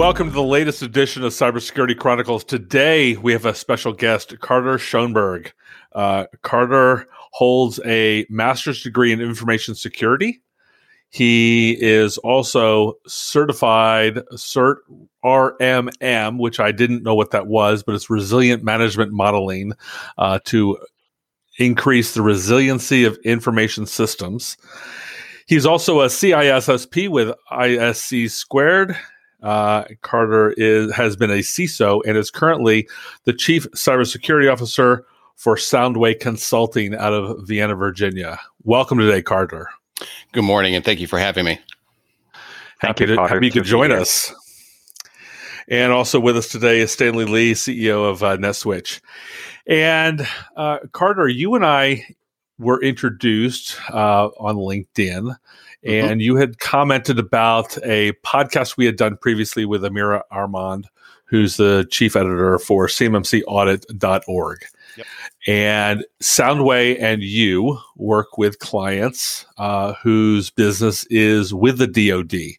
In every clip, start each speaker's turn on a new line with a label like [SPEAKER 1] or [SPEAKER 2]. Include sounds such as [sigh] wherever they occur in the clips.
[SPEAKER 1] Welcome to the latest edition of Cybersecurity Chronicles. Today, we have a special guest, Carter Schoenberg. Uh, Carter holds a master's degree in information security. He is also certified CERT RMM, which I didn't know what that was, but it's resilient management modeling uh, to increase the resiliency of information systems. He's also a CISSP with ISC squared uh, Carter is has been a CISO and is currently the chief cybersecurity officer for Soundway Consulting out of Vienna, Virginia. Welcome today, Carter.
[SPEAKER 2] Good morning, and thank you for having me.
[SPEAKER 1] Happy, to, happy you could join us. And also with us today is Stanley Lee, CEO of uh, NetSwitch. And uh, Carter, you and I were introduced uh, on LinkedIn Mm-hmm. and you had commented about a podcast we had done previously with Amira Armond, who's the chief editor for CMMCaudit.org. Yep. And Soundway and you work with clients uh, whose business is with the DoD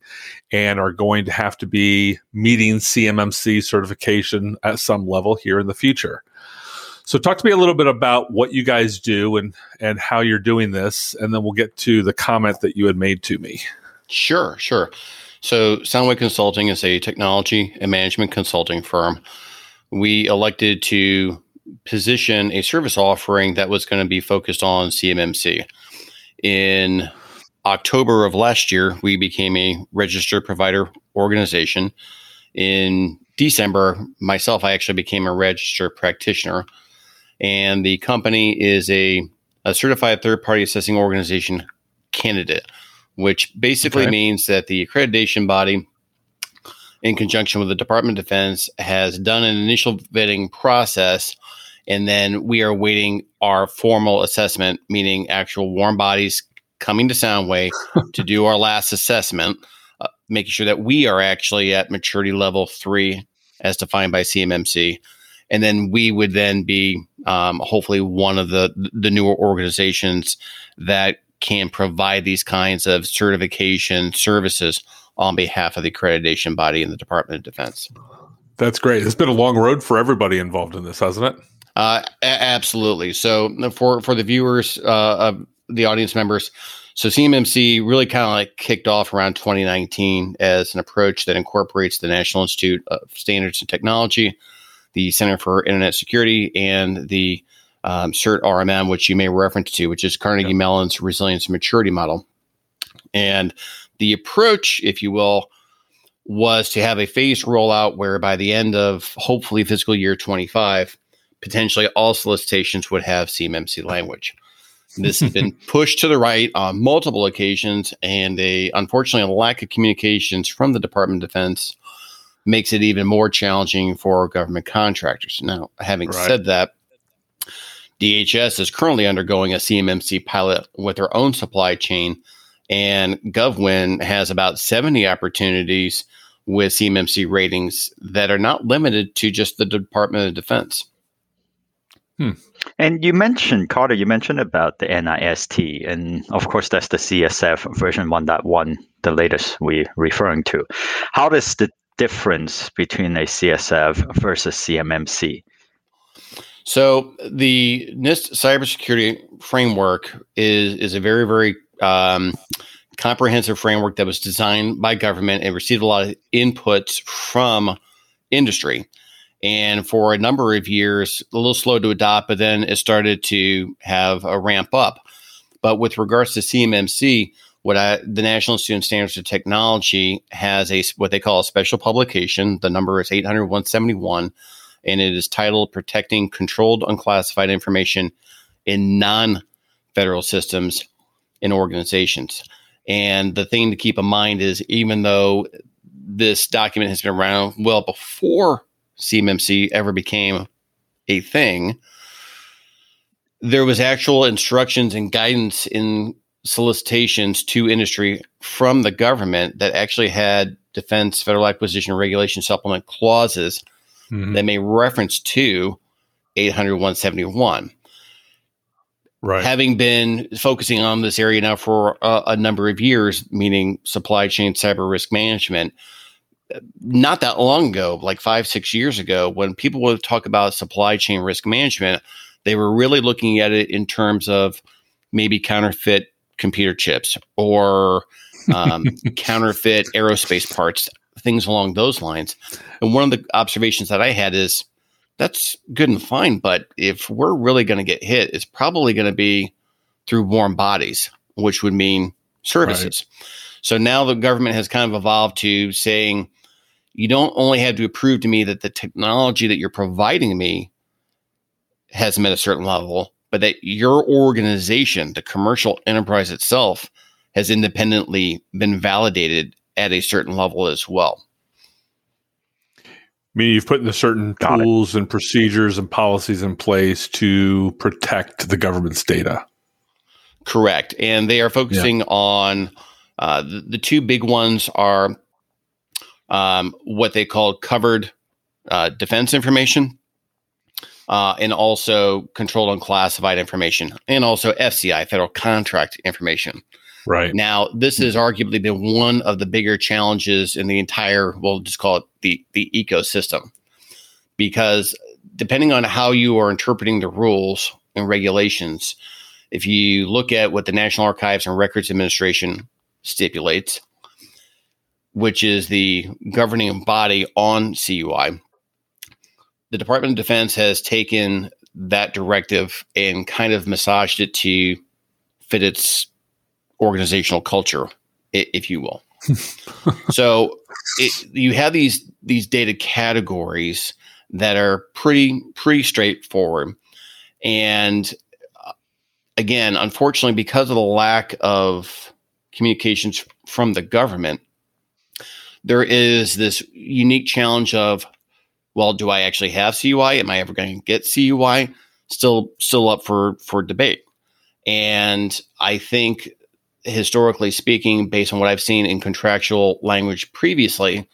[SPEAKER 1] and are going to have to be meeting CMMC certification at some level here in the future. So talk to me a little bit about what you guys do and and how you're doing this, and then we'll get to the comment that you had made to me.
[SPEAKER 2] Sure, sure. So Soundway Consulting is a technology and management consulting firm. We elected to position a service offering that was going to be focused on CMMC. In October of last year, we became a registered provider organization. In December, myself, I actually became a registered practitioner and the company is a, a certified third party assessing organization candidate, which basically okay. means that the accreditation body, in conjunction with the Department of Defense, has done an initial vetting process. And then we are waiting our formal assessment, meaning actual warm bodies coming to Soundway [laughs] to do our last assessment, uh, making sure that we are actually at maturity level three as defined by CMMC and then we would then be um, hopefully one of the the newer organizations that can provide these kinds of certification services on behalf of the accreditation body in the Department of Defense.
[SPEAKER 1] That's great. It's been a long road for everybody involved in this, hasn't it?
[SPEAKER 2] Uh, a- absolutely. So for for the viewers, uh, of the audience members, so CMMC really kind of like kicked off around 2019 as an approach that incorporates the National Institute of Standards and Technology, the Center for Internet Security, and the um, CERT RMM, which you may reference to, which is Carnegie Mellon's resilience and maturity model. And the approach, if you will, was to have a phased rollout where by the end of hopefully fiscal year 25, potentially all solicitations would have CMMC language. This has been [laughs] pushed to the right on multiple occasions, and a unfortunately a lack of communications from the Department of Defense makes it even more challenging for government contractors. Now, having right. said that, DHS is currently undergoing a CMMC pilot with their own supply chain, and GovWin has about 70 opportunities with CMMC ratings that are not limited to just the Department of Defense.
[SPEAKER 3] Hmm. And you mentioned, Carter, you mentioned about the NIST, and of course, that's the CSF version 1.1, the latest we're referring to. How does the difference between a CSF versus CMMC?
[SPEAKER 2] So the NIST cybersecurity framework is is a very very um, comprehensive framework that was designed by government and received a lot of inputs from industry. And for a number of years, a little slow to adopt, but then it started to have a ramp up. But with regards to CMMC, what I, the National of Standards of Technology has a what they call a special publication. The number is 800 171, and it is titled "Protecting Controlled Unclassified Information in Non-Federal Systems and Organizations." And the thing to keep in mind is, even though this document has been around well before CMMC ever became a thing, there was actual instructions and guidance in solicitations to industry from the government that actually had defense federal acquisition regulation supplement clauses mm-hmm. that may reference to 800 171 right having been focusing on this area now for a, a number of years meaning supply chain cyber risk management not that long ago, like five, six years ago, when people would talk about supply chain risk management, they were really looking at it in terms of maybe counterfeit computer chips or um, [laughs] counterfeit aerospace parts, things along those lines. And one of the observations that I had is that's good and fine, but if we're really going to get hit, it's probably going to be through warm bodies, which would mean services. Right. So now the government has kind of evolved to saying, you don't only have to prove to me that the technology that you're providing me has met a certain level, but that your organization, the commercial enterprise itself, has independently been validated at a certain level as well.
[SPEAKER 1] Meaning you've put the certain Got tools it. and procedures and policies in place to protect the government's data.
[SPEAKER 2] Correct. And they are focusing yeah. on uh, the, the, two big ones are um, what they call covered uh, defense information uh, and also controlled unclassified information and also FCI, federal contract information.
[SPEAKER 1] Right.
[SPEAKER 2] Now, this has arguably been one of the bigger challenges in the entire, we'll just call it the, the ecosystem. Because depending on how you are interpreting the rules and regulations, if you look at what the National Archives and Records Administration stipulates, which is the governing body on CUI, the Department of Defense has taken that directive and kind of massaged it to fit its organizational culture, if you will. [laughs] so it, you have these these data categories that are pretty pretty straightforward, and uh, again, unfortunately, because of the lack of communications from the government, there is this unique challenge of, well, do I actually have CUI? Am I ever going to get CUI? Still, still up for for debate. And I think historically speaking, based on what I've seen in contractual language previously,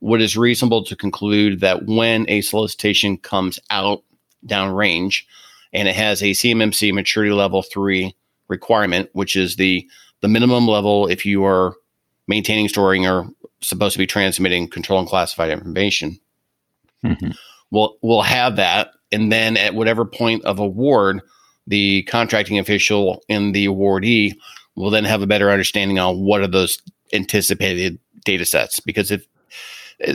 [SPEAKER 2] what is reasonable to conclude that when a solicitation comes out downrange and it has a CMMC maturity level three requirement, which is the the minimum level if you are maintaining, storing, or supposed to be transmitting controlled unclassified information. Mm-hmm. We'll we'll have that, and then at whatever point of award, the contracting official and the awardee will then have a better understanding on what are those anticipated data sets. Because if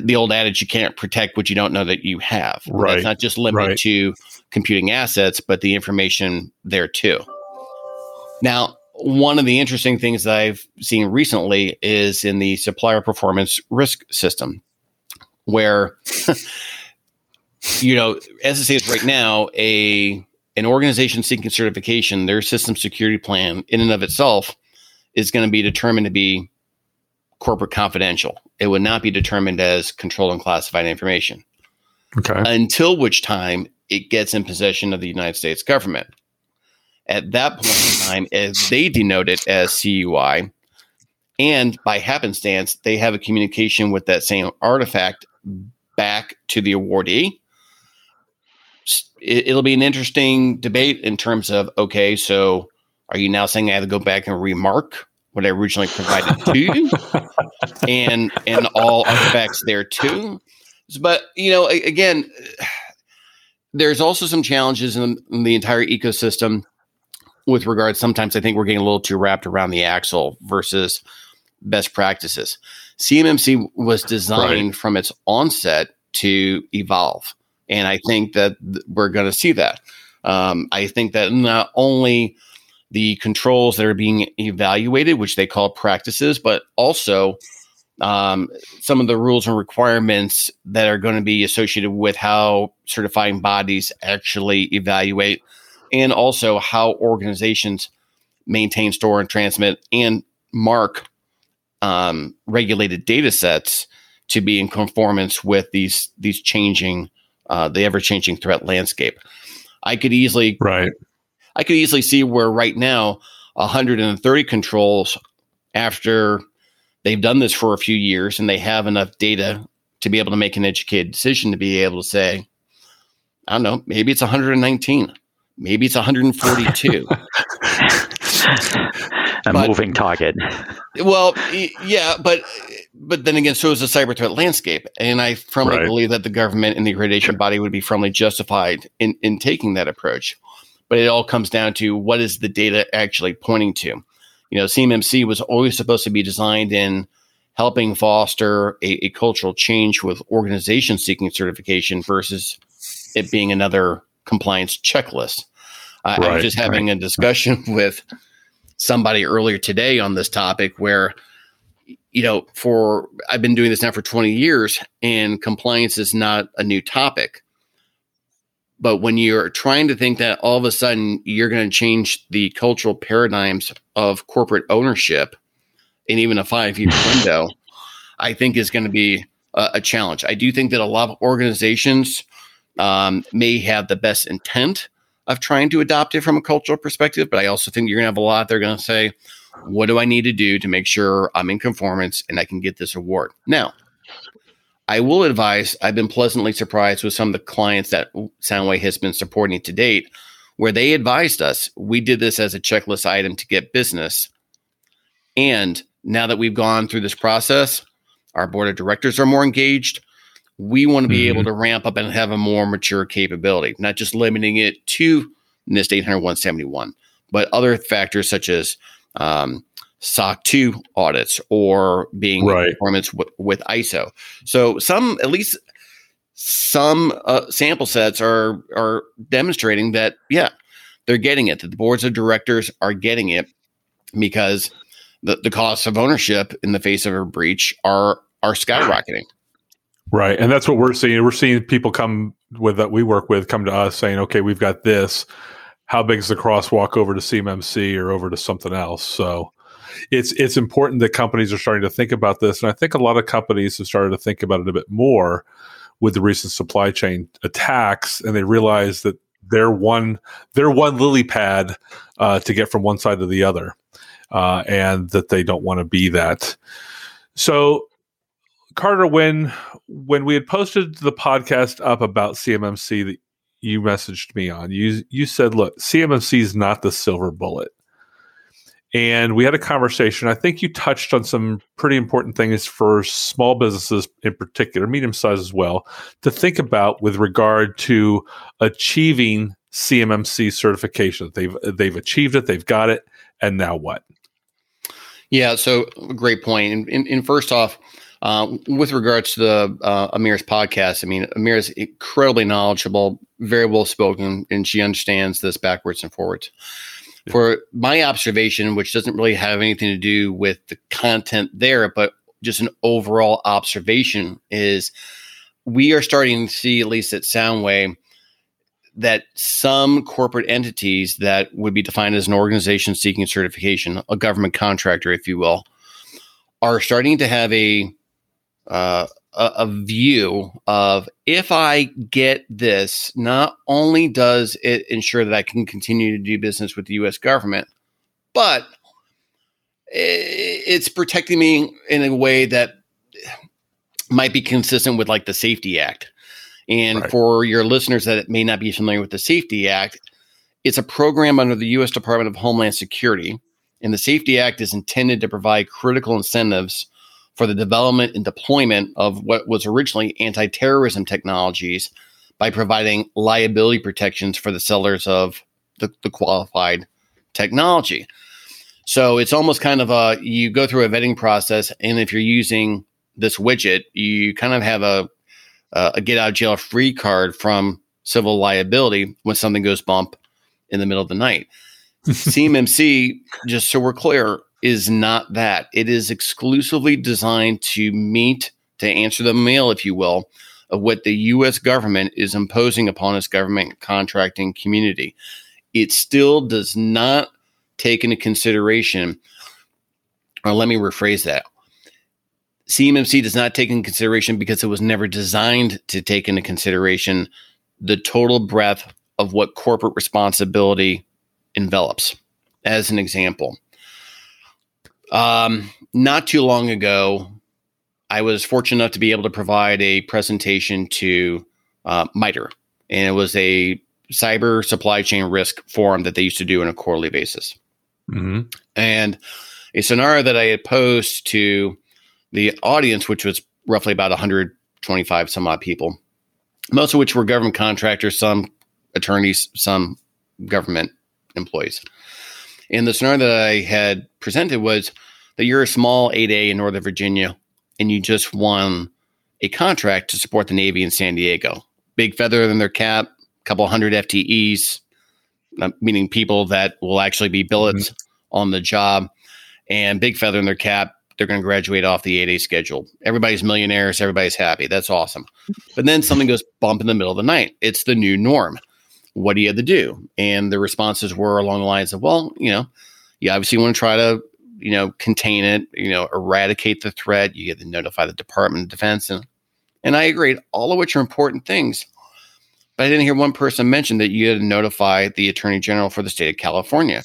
[SPEAKER 2] the old adage, you can't protect what you don't know that you have.
[SPEAKER 1] Right.
[SPEAKER 2] It's not just limited right. to computing assets, but the information there too. Now, one of the interesting things that I've seen recently is in the supplier performance risk system, where [laughs] you know, as it is right now, a an organization seeking certification, their system security plan in and of itself is going to be determined to be corporate confidential. It would not be determined as controlled unclassified information.
[SPEAKER 1] Okay.
[SPEAKER 2] Until which time it gets in possession of the United States government. At that point in time, if they denote it as CUI, and by happenstance, they have a communication with that same artifact back to the awardee, it'll be an interesting debate in terms of okay, so are you now saying I have to go back and remark what I originally provided to you, [laughs] and and all artifacts there too? But you know, again, there's also some challenges in, in the entire ecosystem with regards. Sometimes I think we're getting a little too wrapped around the axle versus best practices. CMMC was designed right. from its onset to evolve. And I think that we're going to see that. Um, I think that not only the controls that are being evaluated, which they call practices, but also um, some of the rules and requirements that are going to be associated with how certifying bodies actually evaluate, and also how organizations maintain, store, and transmit and mark um, regulated data sets to be in conformance with these these changing uh, the ever changing threat landscape. I could easily
[SPEAKER 1] right.
[SPEAKER 2] I could easily see where right now 130 controls after they've done this for a few years and they have enough data to be able to make an educated decision to be able to say, I don't know, maybe it's 119, maybe it's 142. [laughs]
[SPEAKER 3] a but, moving target. [laughs]
[SPEAKER 2] Well, yeah, but but then again, so is the cyber threat landscape. And I firmly right. believe that the government and the accreditation body would be firmly justified in, in taking that approach. But it all comes down to what is the data actually pointing to? You know, CMMC was always supposed to be designed in helping foster a, a cultural change with organizations seeking certification versus it being another compliance checklist. right, I was just having right. a discussion [laughs] with somebody earlier today on this topic where you know for I've been doing this now for 20 years and compliance is not a new topic but when you're trying to think that all of a sudden you're going to change the cultural paradigms of corporate ownership in even a 5 year [laughs] window I think is going to be a, a, challenge. I do think that a lot of organizations um, may have the best intent of trying to adopt it from a cultural perspective, but I also think you're going to have a lot they're going to say, what do I need to do to make sure I'm in conformance and I can get this award? Now, I will advise, I've been pleasantly surprised with some of the clients that Soundway has been supporting to date, where they advised us we did this as a checklist item to get business. And now that we've gone through this process, our board of directors are more engaged we want to be mm-hmm. able to ramp up and have a more mature capability, not just limiting it to NIST 800 171, but other factors such as um, SOC 2 audits or being right. in performance w- with ISO. So, some, at least some uh, sample sets are, are demonstrating that, yeah, they're getting it, that the boards of directors are getting it because the, the costs of ownership in the face of a breach are are skyrocketing.
[SPEAKER 1] Right. And that's what we're seeing. We're seeing people come with that we work with come to us saying, okay, we've got this. How big is the crosswalk over to CMMC or over to something else? So it's it's important that companies are starting to think about this. And I think a lot of companies have started to think about it a bit more with the recent supply chain attacks, and they realize that they're one they're one lily pad uh, to get from one side to the other, uh, and that they don't want to be that. So Carter, when when we had posted the podcast up about CMMC that you messaged me on, you you said, "Look, CMMC is not the silver bullet." And we had a conversation. I think you touched on some pretty important things for small businesses in particular, medium size as well, to think about with regard to achieving CMMC certification. They've they've achieved it, they've got it, and now what?
[SPEAKER 2] Yeah, so great point. And, and, and first off, uh, with regards to the uh, Amir's podcast, I mean, Amir is incredibly knowledgeable, very well spoken, and she understands this backwards and forwards. Yeah. For my observation, which doesn't really have anything to do with the content there, but just an overall observation, is we are starting to see, at least at Soundway, that some corporate entities that would be defined as an organization seeking certification, a government contractor, if you will, are starting to have a uh, a, a view of if I get this, not only does it ensure that I can continue to do business with the U.S. government, but it's protecting me in a way that might be consistent with like the Safety Act. And right. for your listeners that may not be familiar with the Safety Act, it's a program under the U.S. Department of Homeland Security. And the Safety Act is intended to provide critical incentives for the development and deployment of what was originally anti terrorism technologies by providing liability protections for the sellers of the, the, qualified technology. So it's almost kind of a you go through a vetting process, and if you're using this widget, you kind of have a, a get out of jail free card from civil liability when something goes bump in the middle of the night. [laughs] CMMC, just so we're clear, is not that. It is exclusively designed to meet, to answer the mail, if you will, of what the U.S. government is imposing upon its government contracting community. It still does not take into consideration, or let me rephrase that. CMMC does not take into consideration because it was never designed to take into consideration the total breadth of what corporate responsibility envelops. As an example, um, not too long ago, I was fortunate enough to be able to provide a presentation to uh, MITRE, and it was a cyber supply chain risk forum that they used to do on a quarterly basis. Mm-hmm. And a scenario that I had posed to the audience, which was roughly about 125 some odd people, most of which were government contractors, some attorneys, some government employees. And the scenario that I had presented was that you're a small 8A in Northern Virginia and you just won a contract to support the Navy in San Diego. Big feather in their cap, a couple hundred FTEs, uh, meaning people that will actually be billets mm-hmm. on the job, and big feather in their cap. They're going to graduate off the 8A schedule. Everybody's millionaires. Everybody's happy. That's awesome. But then something goes bump in the middle of the night. It's the new norm. What do you have to do? And the responses were along the lines of, well, you know, you obviously want to try to you know, contain it, you know, eradicate the threat. You get to notify the Department of Defense. And, and I agreed, all of which are important things. But I didn't hear one person mention that you had to notify the Attorney General for the state of California.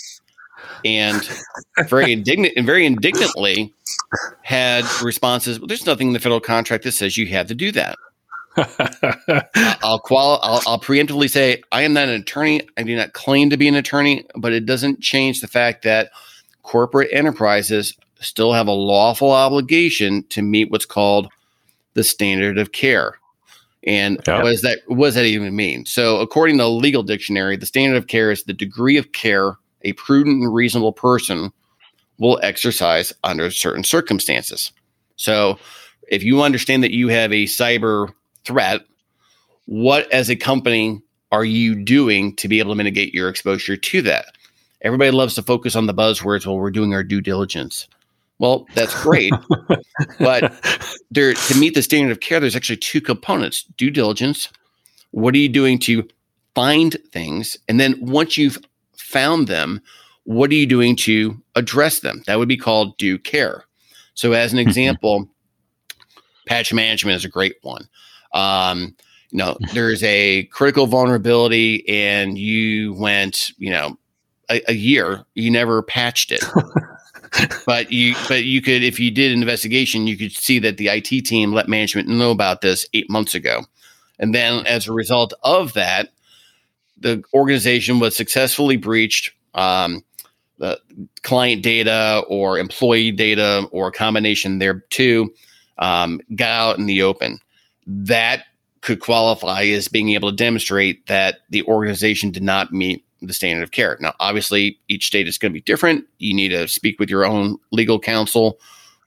[SPEAKER 2] And very indignant and very indignantly had responses. Well, there's nothing in the federal contract that says you have to do that. I'll, quali- I'll, I'll preemptively say I am not an attorney. I do not claim to be an attorney, but it doesn't change the fact that corporate enterprises still have a lawful obligation to meet what's called the standard of care. And yeah. what does that what does that even mean? So, according to the legal dictionary, the standard of care is the degree of care a prudent and reasonable person will exercise under certain circumstances. So, if you understand that you have a cyber threat, what as a company are you doing to be able to mitigate your exposure to that? Everybody loves to focus on the buzzwords while we're doing our due diligence. Well, that's great. [laughs] but there to meet the standard of care, there's actually two components due diligence. What are you doing to find things? And then once you've found them, what are you doing to address them? That would be called due care. So, as an mm-hmm. example, patch management is a great one. Um, you know, there's a critical vulnerability, and you went, you know, a, a year, you never patched it. [laughs] but you but you could if you did an investigation, you could see that the IT team let management know about this eight months ago. And then as a result of that, the organization was successfully breached. Um, the client data or employee data or a combination there too um, got out in the open. That could qualify as being able to demonstrate that the organization did not meet the standard of care. Now, obviously, each state is going to be different. You need to speak with your own legal counsel,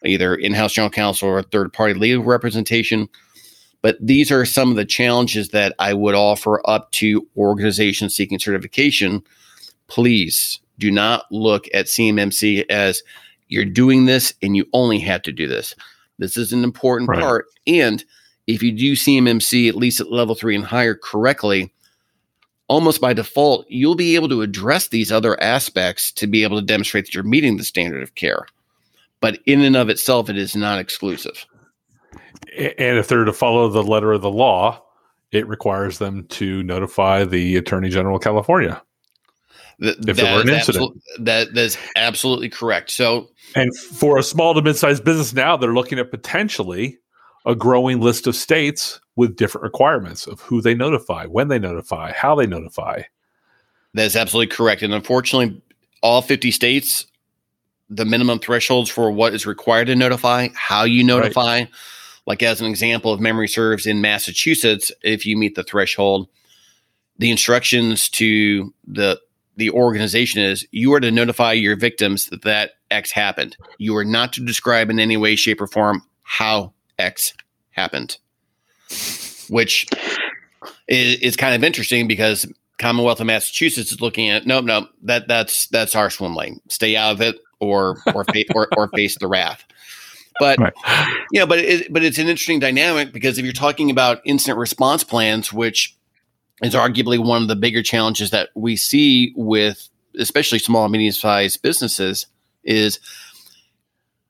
[SPEAKER 2] either in house general counsel or third party legal representation. But these are some of the challenges that I would offer up to organizations seeking certification. Please do not look at CMMC as you're doing this and you only have to do this. This is an important right. part. And if you do CMMC at least at level three and higher correctly, almost by default, you'll be able to address these other aspects to be able to demonstrate that you're meeting the standard of care. But in and of itself, it is not exclusive.
[SPEAKER 1] And if they're to follow the letter of the law, it requires them to notify the Attorney General of California.
[SPEAKER 2] Th- if there were an incident. Absolu- that that's absolutely correct. So,
[SPEAKER 1] and for a small to mid-sized business now, they're looking at potentially a growing list of states with different requirements of who they notify, when they notify, how they notify.
[SPEAKER 2] That's absolutely correct. And unfortunately, all 50 states, the minimum thresholds for what is required to notify, how you notify, right. like as an example, if memory serves in Massachusetts, if you meet the threshold, the instructions to the the organization is you are to notify your victims that that X happened. You are not to describe in any way, shape, or form how X happened, which is, is kind of interesting because Commonwealth of Massachusetts is looking at nope, nope, that that's that's our swim lane. Stay out of it, or or fa- [laughs] or, or face the wrath. But right. you know, but it, but it's an interesting dynamic because if you're talking about incident response plans, which is arguably one of the bigger challenges that we see with especially small and medium sized businesses, is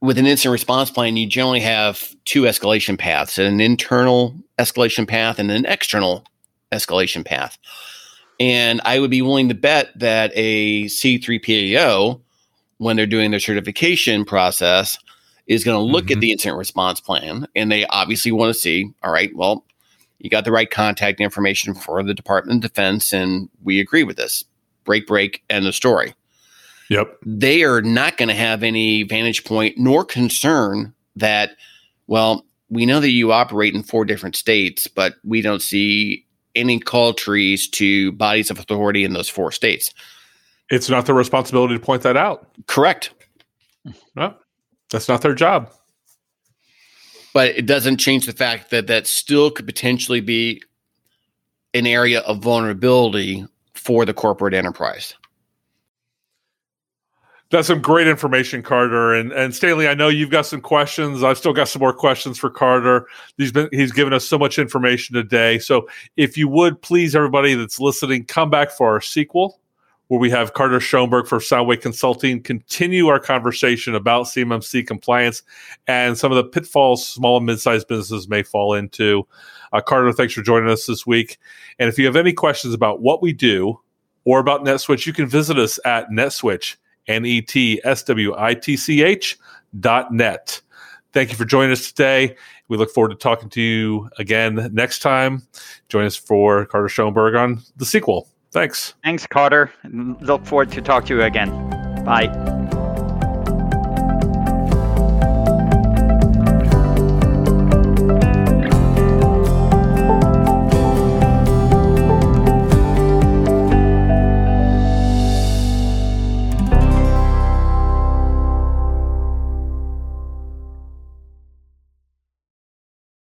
[SPEAKER 2] with an incident response plan, you generally have two escalation paths an internal escalation path and an external escalation path. And I would be willing to bet that a C3PAO, when they're doing their certification process, is going to look mm-hmm. at the incident response plan and they obviously want to see, all right, well, you got the right contact information for the Department of Defense, and we agree with this. Break, break, end of story.
[SPEAKER 1] Yep.
[SPEAKER 2] They are not going to have any vantage point nor concern that Well, we know that you operate in four different states, but we don't see any call trees to bodies of authority in those four states.
[SPEAKER 1] It's not their responsibility to point that out.
[SPEAKER 2] Correct.
[SPEAKER 1] No, that's not their job.
[SPEAKER 2] But it doesn't change the fact that that still could potentially be an area of vulnerability for the corporate enterprise.
[SPEAKER 1] That's some great information, Carter. And and Stanley, I know you've got some questions. I've still got some more questions for Carter. He's been he's given us so much information today. So if you would please, everybody that's listening, come back for our sequel, where we have Carter Schoenberg for Soundway Consulting continue our conversation about CMMC compliance and some of the pitfalls small and mid-sized businesses may fall into. Uh, Carter, thanks for joining us this week. And if you have any questions about what we do or about NetSwitch, you can visit us at NetSwitch N E T S W I T C H dot net. Thank you for joining us today. We look forward to talking to you again next time. Join us for Carter Schoenberg on the sequel. Thanks.
[SPEAKER 3] Thanks, Carter. Look forward to talk to you again. Bye.